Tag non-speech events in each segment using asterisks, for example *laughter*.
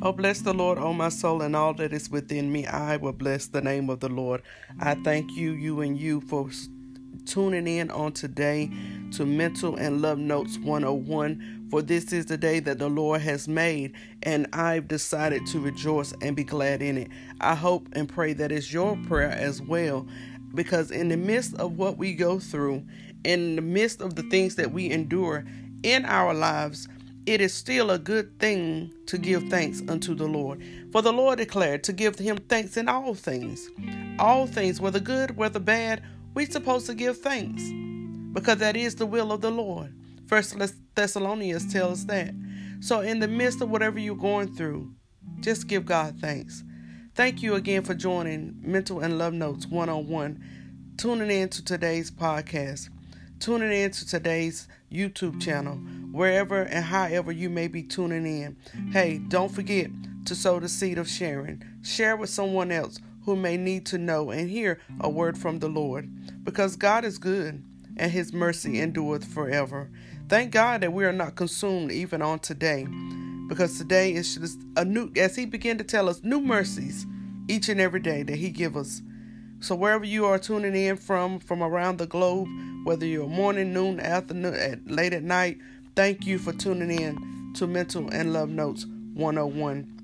Oh, bless the Lord, oh my soul, and all that is within me. I will bless the name of the Lord. I thank you, you and you, for tuning in on today to Mental and Love Notes 101. For this is the day that the Lord has made, and I've decided to rejoice and be glad in it. I hope and pray that is your prayer as well, because in the midst of what we go through, in the midst of the things that we endure in our lives, it is still a good thing to give thanks unto the Lord. For the Lord declared to give him thanks in all things. All things, whether good, whether bad, we're supposed to give thanks. Because that is the will of the Lord. First Thessalonians tells that. So in the midst of whatever you're going through, just give God thanks. Thank you again for joining Mental and Love Notes 101, tuning in to today's podcast tuning in to today's YouTube channel, wherever and however you may be tuning in. Hey, don't forget to sow the seed of sharing. Share with someone else who may need to know and hear a word from the Lord, because God is good and his mercy endureth forever. Thank God that we are not consumed even on today, because today is a new, as he began to tell us, new mercies each and every day that he give us. So wherever you are tuning in from, from around the globe, whether you're morning, noon, afternoon, at, late at night, thank you for tuning in to Mental and Love Notes 101.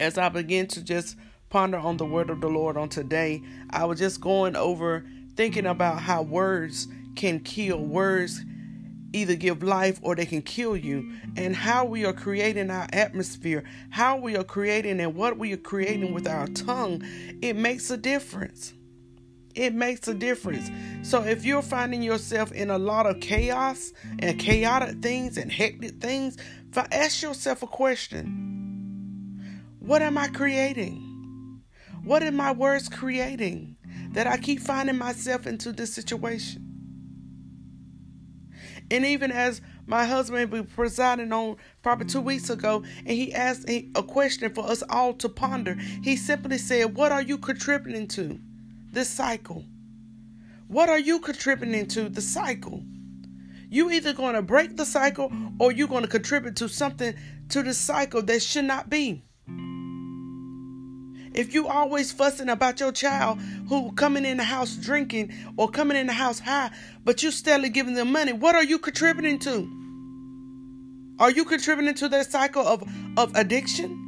As I begin to just ponder on the word of the Lord on today, I was just going over thinking about how words can kill, words either give life or they can kill you, and how we are creating our atmosphere, how we are creating and what we are creating with our tongue, it makes a difference. It makes a difference. So if you're finding yourself in a lot of chaos and chaotic things and hectic things, ask yourself a question What am I creating? What are my words creating that I keep finding myself into this situation? And even as my husband was presiding on probably two weeks ago, and he asked a question for us all to ponder, he simply said, What are you contributing to this cycle? What are you contributing to the cycle? You either going to break the cycle or you're going to contribute to something to the cycle that should not be. If you always fussing about your child who coming in the house drinking or coming in the house high, but you steadily giving them money, what are you contributing to? Are you contributing to their cycle of, of addiction?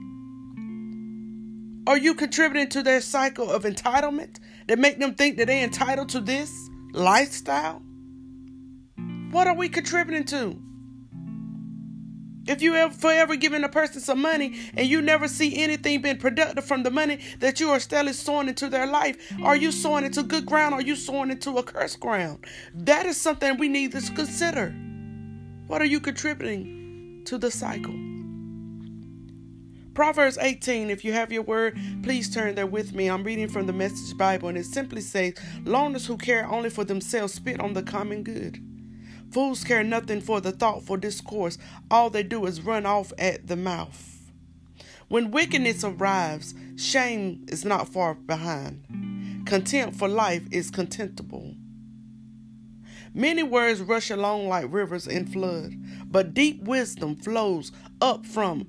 Are you contributing to their cycle of entitlement that make them think that they're entitled to this lifestyle? What are we contributing to? If you ever forever giving a person some money and you never see anything being productive from the money that you are steadily sowing into their life, are you sowing into good ground or are you sowing into a cursed ground? That is something we need to consider. What are you contributing to the cycle? Proverbs 18, if you have your word, please turn there with me. I'm reading from the Message Bible, and it simply says, Loners who care only for themselves spit on the common good. Fools care nothing for the thoughtful discourse, all they do is run off at the mouth. When wickedness arrives, shame is not far behind. Contempt for life is contemptible. Many words rush along like rivers in flood, but deep wisdom flows up from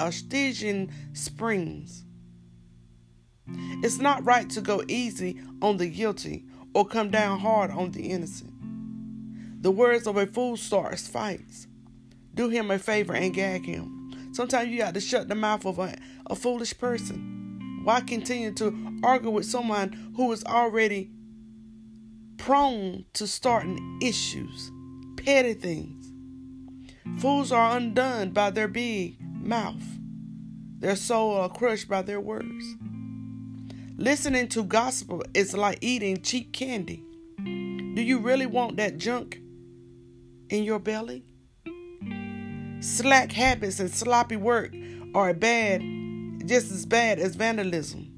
artesian springs. It's not right to go easy on the guilty or come down hard on the innocent. The words of a fool starts fights. Do him a favor and gag him. Sometimes you got to shut the mouth of a, a foolish person. Why continue to argue with someone who is already prone to starting issues, petty things? Fools are undone by their big mouth. Their soul are crushed by their words. Listening to gospel is like eating cheap candy. Do you really want that junk in your belly? Slack habits and sloppy work are bad, just as bad as vandalism.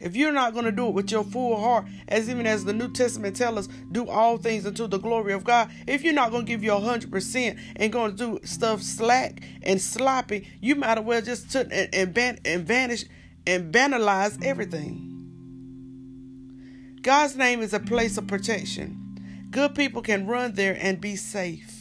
If you're not going to do it with your full heart, as even as the New Testament tells us, do all things unto the glory of God. If you're not going to give your 100% and going to do stuff slack and sloppy, you might as well just sit and, and, ban- and vanish and vandalize everything. God's name is a place of protection. Good people can run there and be safe.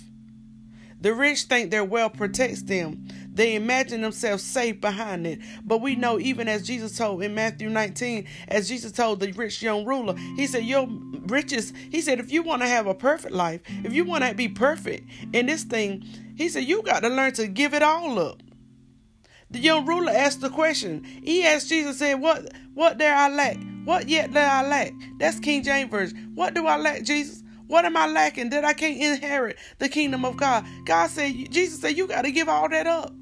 The rich think their wealth protects them. They imagine themselves safe behind it. But we know, even as Jesus told in Matthew 19, as Jesus told the rich young ruler, he said, Your riches, he said, if you want to have a perfect life, if you want to be perfect in this thing, he said, you got to learn to give it all up. The young ruler asked the question. He asked Jesus, said, What what dare I lack? What yet dare I lack? That's King James Version. What do I lack, Jesus? What am I lacking that I can't inherit the kingdom of God? God said, Jesus said, you got to give all that up.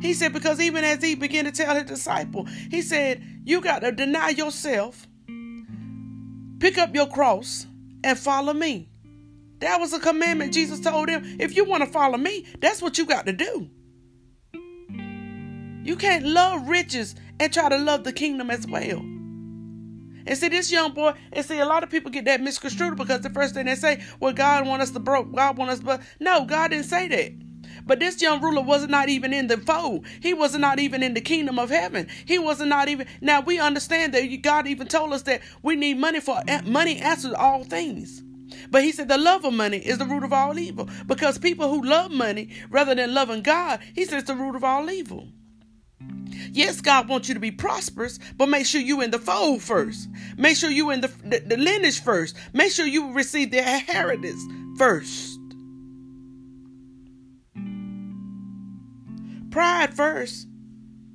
He said, because even as he began to tell his disciple, he said, you got to deny yourself, pick up your cross, and follow me. That was a commandment Jesus told him. If you want to follow me, that's what you got to do. You can't love riches and try to love the kingdom as well. And see, this young boy, and see, a lot of people get that misconstrued because the first thing they say, well, God want us to broke, God want us, but no, God didn't say that. But this young ruler was not even in the fold. He was not even in the kingdom of heaven. He was not even. Now we understand that God even told us that we need money for money answers all things. But he said the love of money is the root of all evil. Because people who love money rather than loving God, he says the root of all evil. Yes, God wants you to be prosperous, but make sure you're in the fold first. Make sure you're in the, the, the lineage first. Make sure you receive the inheritance first. Pride first.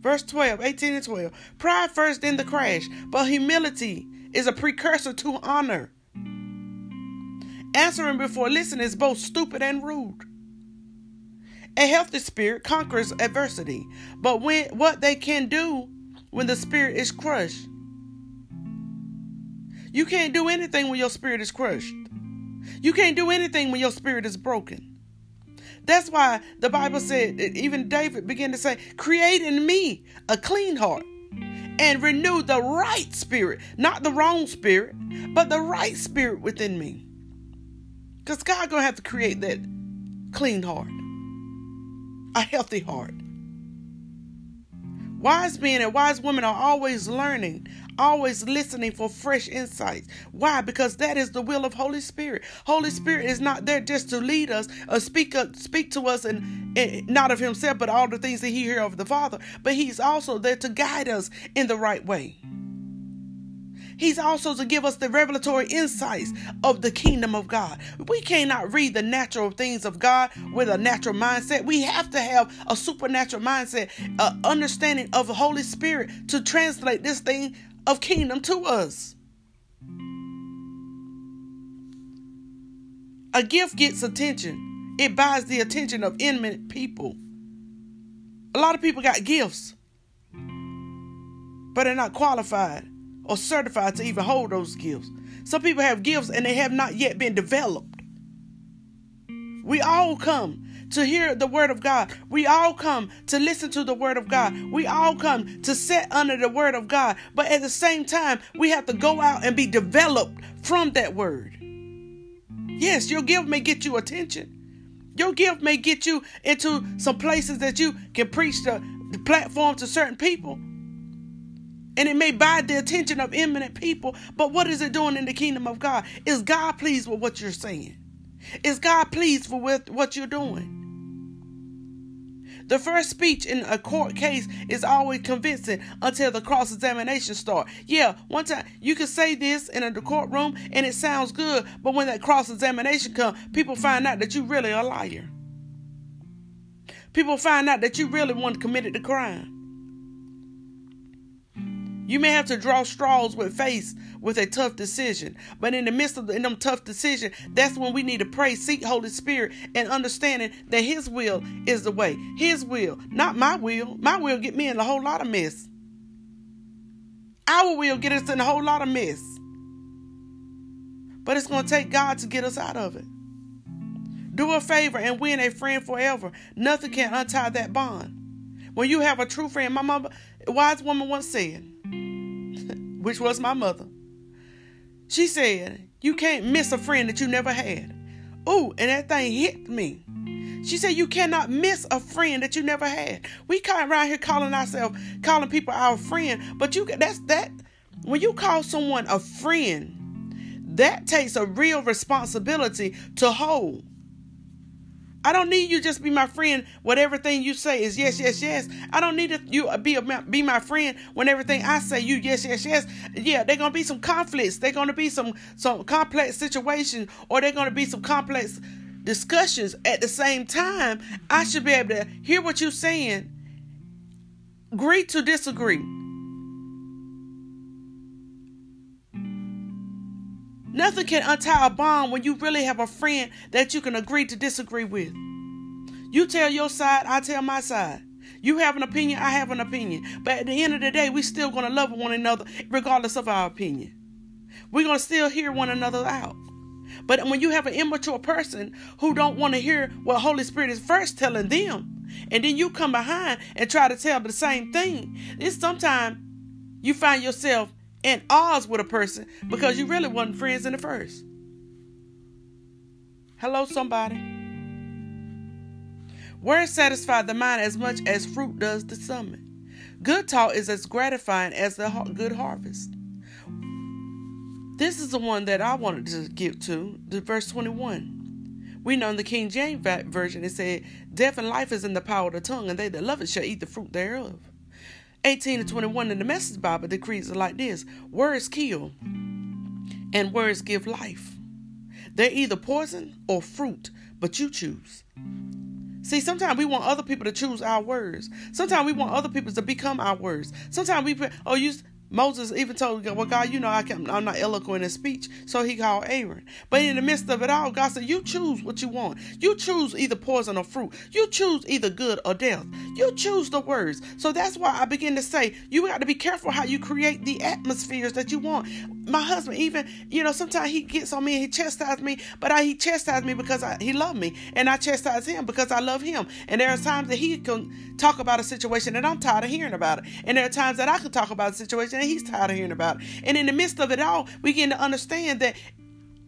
Verse 12, 18 and 12. Pride first, then the crash. But humility is a precursor to honor. Answering before listening is both stupid and rude. A healthy spirit conquers adversity, but when what they can do when the spirit is crushed. You can't do anything when your spirit is crushed. You can't do anything when your spirit is broken. That's why the Bible said, even David began to say, Create in me a clean heart and renew the right spirit, not the wrong spirit, but the right spirit within me. Because God gonna have to create that clean heart a healthy heart. Wise men and wise women are always learning, always listening for fresh insights. Why? Because that is the will of Holy Spirit. Holy Spirit is not there just to lead us or speak up, speak to us and, and not of himself, but all the things that he hear of the Father. But he's also there to guide us in the right way. He's also to give us the revelatory insights of the kingdom of God. We cannot read the natural things of God with a natural mindset. We have to have a supernatural mindset, an understanding of the Holy Spirit to translate this thing of kingdom to us. A gift gets attention. It buys the attention of eminent people. A lot of people got gifts, but they're not qualified or certified to even hold those gifts. Some people have gifts and they have not yet been developed. We all come to hear the word of God. We all come to listen to the word of God. We all come to sit under the word of God. But at the same time, we have to go out and be developed from that word. Yes, your gift may get you attention. Your gift may get you into some places that you can preach the, the platform to certain people. And it may buy the attention of eminent people, but what is it doing in the kingdom of God? Is God pleased with what you're saying? Is God pleased with what you're doing? The first speech in a court case is always convincing until the cross examination starts. Yeah, one time you can say this in a courtroom and it sounds good, but when that cross examination comes, people find out that you really a liar. People find out that you really want to commit the crime. You may have to draw straws with face with a tough decision. But in the midst of the, in them tough decision, that's when we need to pray, seek Holy Spirit, and understanding that His will is the way. His will, not my will. My will get me in a whole lot of mess. Our will get us in a whole lot of mess. But it's going to take God to get us out of it. Do a favor and win a friend forever. Nothing can untie that bond. When you have a true friend, my mama, wise woman once said, *laughs* which was my mother. She said, You can't miss a friend that you never had. Ooh, and that thing hit me. She said, You cannot miss a friend that you never had. We come around here calling ourselves, calling people our friend, but you that's that. When you call someone a friend, that takes a real responsibility to hold. I don't need you just be my friend when everything you say is yes, yes, yes. I don't need you be a, be my friend when everything I say you yes, yes, yes. Yeah, they're gonna be some conflicts. They're gonna be some some complex situations, or they're gonna be some complex discussions at the same time. I should be able to hear what you're saying, agree to disagree. Nothing can untie a bond when you really have a friend that you can agree to disagree with. You tell your side, I tell my side. You have an opinion, I have an opinion. But at the end of the day, we still going to love one another regardless of our opinion. We're going to still hear one another out. But when you have an immature person who don't want to hear what Holy Spirit is first telling them, and then you come behind and try to tell the same thing, it's sometimes you find yourself and odds with a person because you really wasn't friends in the first. Hello, somebody. Words satisfy the mind as much as fruit does the stomach. Good talk is as gratifying as the good harvest. This is the one that I wanted to get to, the verse 21. We know in the King James Version it said, Death and life is in the power of the tongue, and they that love it shall eat the fruit thereof. 18 to 21 in the Message Bible decrees it like this Words kill, and words give life. They're either poison or fruit, but you choose. See, sometimes we want other people to choose our words. Sometimes we want other people to become our words. Sometimes we, oh, you, Moses even told God, well, God, you know I can, I'm not eloquent in speech, so he called Aaron. But in the midst of it all, God said, you choose what you want. You choose either poison or fruit. You choose either good or death. You choose the words. So that's why I begin to say, you got to be careful how you create the atmospheres that you want. My husband, even, you know, sometimes he gets on me and he chastises me, but I, he chastises me because I, he loved me, and I chastise him because I love him. And there are times that he can talk about a situation and I'm tired of hearing about it. And there are times that I can talk about a situation he's tired of hearing about it. And in the midst of it all, we begin to understand that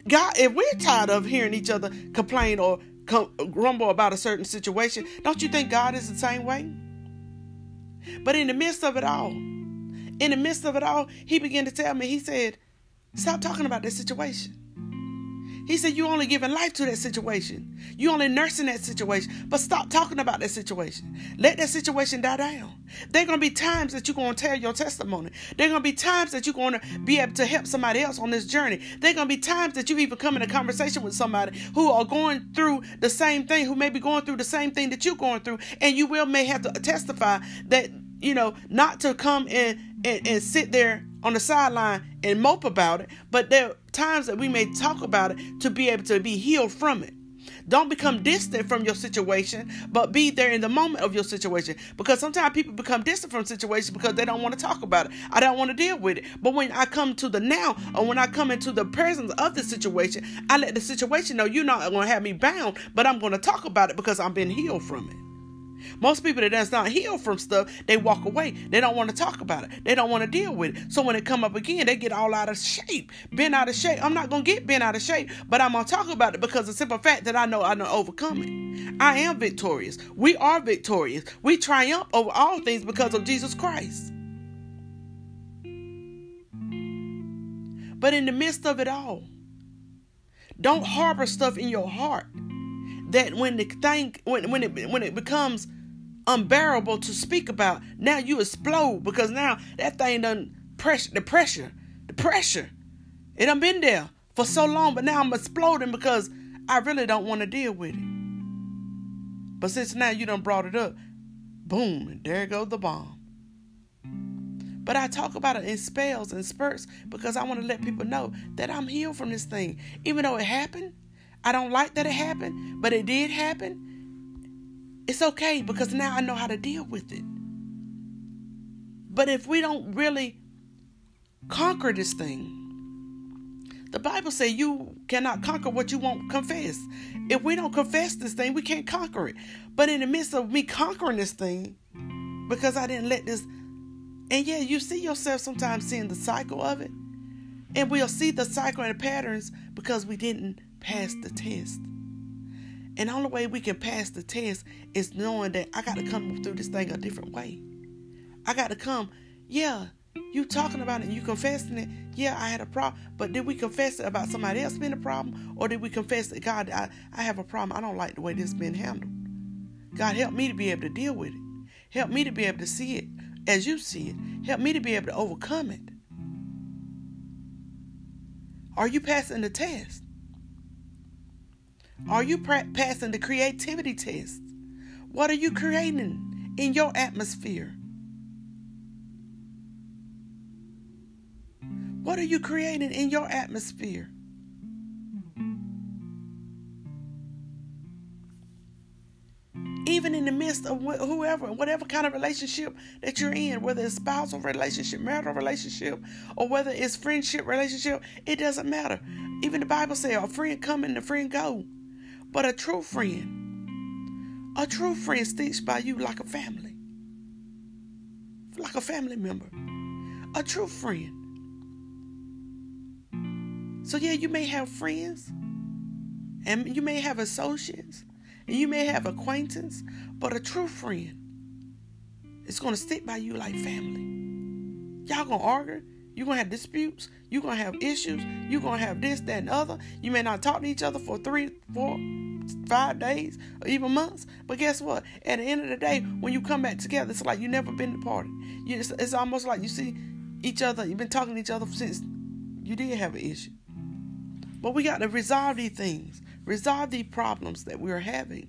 God, if we're tired of hearing each other complain or grumble about a certain situation, don't you think God is the same way? But in the midst of it all, in the midst of it all, he began to tell me, he said, Stop talking about this situation. He said, You're only giving life to that situation. You're only nursing that situation. But stop talking about that situation. Let that situation die down. There are going to be times that you're going to tell your testimony. There are going to be times that you're going to be able to help somebody else on this journey. There are going to be times that you even come in a conversation with somebody who are going through the same thing, who may be going through the same thing that you're going through. And you will may have to testify that, you know, not to come in and, and sit there on the sideline and mope about it, but there are times that we may talk about it to be able to be healed from it. Don't become distant from your situation, but be there in the moment of your situation. Because sometimes people become distant from situations because they don't want to talk about it. I don't want to deal with it. But when I come to the now, or when I come into the presence of the situation, I let the situation know you're not going to have me bound, but I'm going to talk about it because I've been healed from it. Most people that does not heal from stuff, they walk away. They don't want to talk about it. They don't want to deal with it. So when it come up again, they get all out of shape, bent out of shape. I'm not gonna get bent out of shape, but I'm gonna talk about it because the simple fact that I know I know overcome it. I am victorious. We are victorious. We triumph over all things because of Jesus Christ. But in the midst of it all, don't harbor stuff in your heart that when the thing when when it when it becomes unbearable to speak about. Now you explode because now that thing done pressure the pressure, the pressure. It done been there for so long, but now I'm exploding because I really don't want to deal with it. But since now you done brought it up, boom, and there goes the bomb. But I talk about it in spells and spurts because I want to let people know that I'm healed from this thing. Even though it happened, I don't like that it happened, but it did happen. It's okay because now I know how to deal with it. But if we don't really conquer this thing, the Bible says you cannot conquer what you won't confess. If we don't confess this thing, we can't conquer it. But in the midst of me conquering this thing, because I didn't let this, and yeah, you see yourself sometimes seeing the cycle of it. And we'll see the cycle and the patterns because we didn't pass the test. And the only way we can pass the test is knowing that I got to come through this thing a different way. I got to come, yeah, You talking about it, you confessing it. Yeah, I had a problem, but did we confess it about somebody else being a problem, or did we confess that God, I, I have a problem. I don't like the way this been handled. God, help me to be able to deal with it. Help me to be able to see it as you see it. Help me to be able to overcome it. Are you passing the test? Are you passing the creativity test? What are you creating in your atmosphere? What are you creating in your atmosphere? even in the midst of wh- whoever, whatever kind of relationship that you're in, whether it's spousal relationship, marital relationship, or whether it's friendship relationship, it doesn't matter. Even the Bible says a friend come and a friend go. But a true friend, a true friend sticks by you like a family. Like a family member. A true friend. So yeah, you may have friends and you may have associates and you may have acquaintance, but a true friend is going to stick by you like family. Y'all going to argue. You're going to have disputes. You're going to have issues. You're going to have this, that, and other. You may not talk to each other for three, four, five days, or even months. But guess what? At the end of the day, when you come back together, it's like you never been. You, it's, it's almost like you see each other. You've been talking to each other since you did have an issue. But we got to resolve these things resolve the problems that we're having.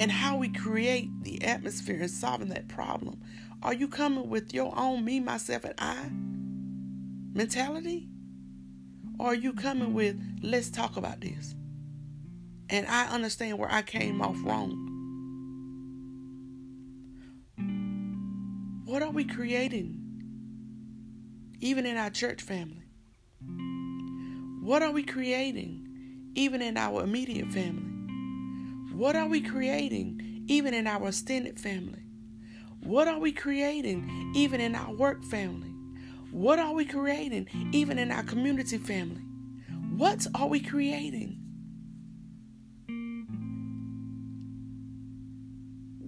And how we create the atmosphere and solving that problem. Are you coming with your own me, myself, and I mentality? Or are you coming with, let's talk about this? And I understand where I came off wrong. What are we creating, even in our church family? What are we creating, even in our immediate family? What are we creating, even in our extended family? What are we creating, even in our work family? What are we creating, even in our community family? What are we creating?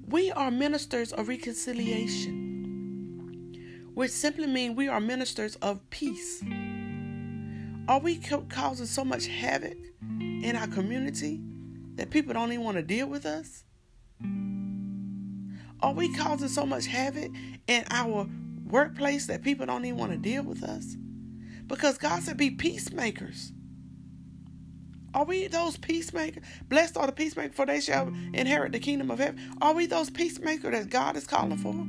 We are ministers of reconciliation, which simply means we are ministers of peace. Are we causing so much havoc in our community that people don't even want to deal with us? Are we causing so much havoc in our workplace that people don't even want to deal with us? Because God said, be peacemakers. Are we those peacemakers? Blessed are the peacemakers, for they shall inherit the kingdom of heaven. Are we those peacemakers that God is calling for?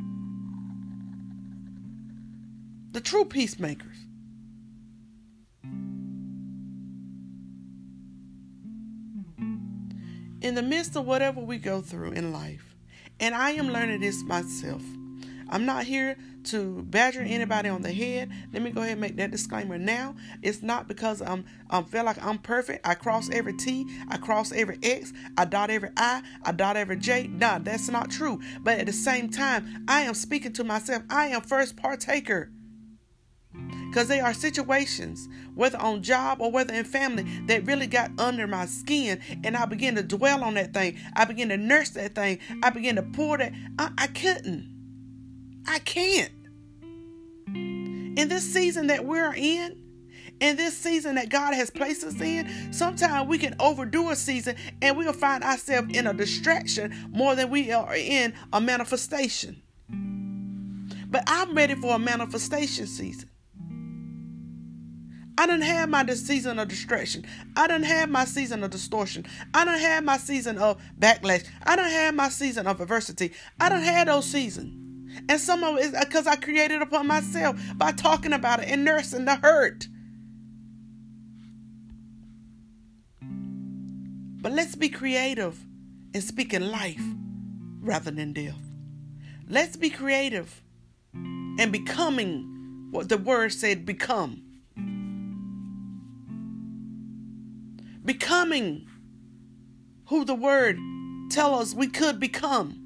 The true peacemakers. In the midst of whatever we go through in life, and I am learning this myself. I'm not here to badger anybody on the head. Let me go ahead and make that disclaimer now. It's not because I'm I feel like I'm perfect. I cross every T, I cross every X, I dot every I, I dot every J. Nah, that's not true. But at the same time, I am speaking to myself. I am first partaker. Because they are situations, whether on job or whether in family, that really got under my skin. And I began to dwell on that thing. I began to nurse that thing. I began to pour that. I, I couldn't. I can't. In this season that we're in, in this season that God has placed us in, sometimes we can overdo a season and we'll find ourselves in a distraction more than we are in a manifestation. But I'm ready for a manifestation season. I done had my season of distraction. I done had my season of distortion. I done had my season of backlash. I done had my season of adversity. I done had those seasons. And some of it is because I created upon myself by talking about it and nursing the hurt. But let's be creative and speak in speaking life rather than death. Let's be creative and becoming what the word said become. Becoming who the word tell us we could become.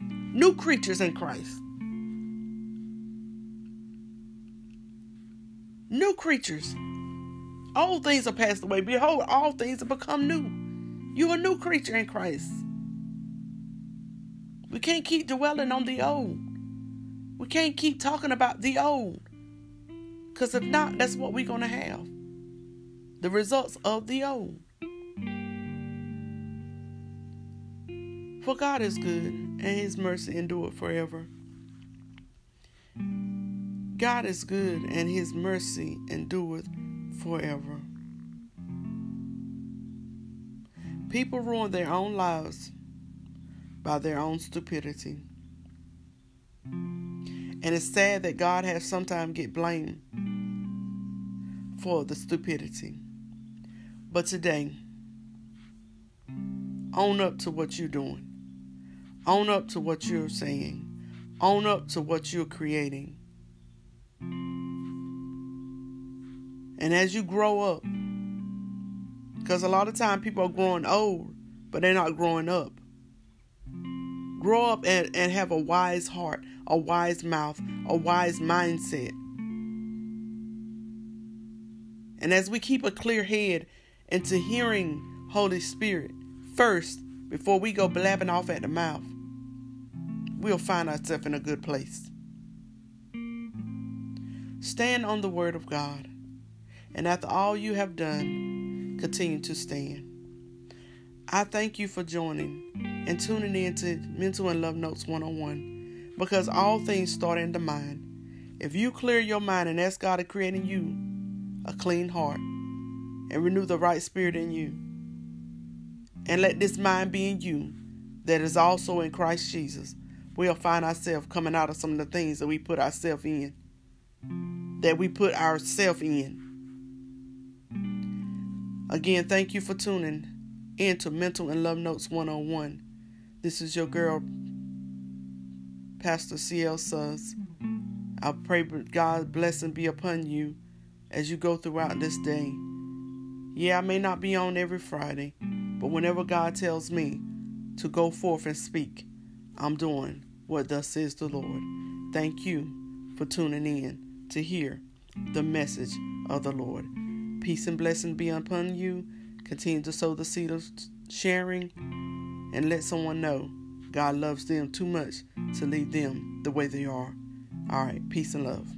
New creatures in Christ. New creatures. old things are passed away. Behold, all things have become new. You are a new creature in Christ. We can't keep dwelling on the old. We can't keep talking about the old. Because if not, that's what we're going to have the results of the old. For God is good, and his mercy endureth forever. God is good, and his mercy endureth forever. People ruin their own lives by their own stupidity. And it's sad that God has sometimes get blamed for the stupidity. But today, own up to what you're doing. Own up to what you're saying. Own up to what you're creating. And as you grow up, because a lot of time people are growing old, but they're not growing up. Grow up and, and have a wise heart, a wise mouth, a wise mindset. And as we keep a clear head into hearing Holy Spirit first before we go blabbing off at the mouth, we'll find ourselves in a good place. Stand on the Word of God, and after all you have done, continue to stand. I thank you for joining and tuning in to Mental and Love Notes 101 because all things start in the mind. If you clear your mind and ask God to create in you a clean heart and renew the right spirit in you, and let this mind be in you that is also in Christ Jesus, we'll find ourselves coming out of some of the things that we put ourselves in. That we put ourselves in. Again, thank you for tuning into Mental and Love Notes 101. This is your girl, Pastor C.L. Suggs. I pray God's blessing be upon you as you go throughout this day. Yeah, I may not be on every Friday, but whenever God tells me to go forth and speak, I'm doing what thus says the Lord. Thank you for tuning in to hear the message of the Lord. Peace and blessing be upon you. Continue to sow the seed of sharing and let someone know God loves them too much to leave them the way they are. All right, peace and love.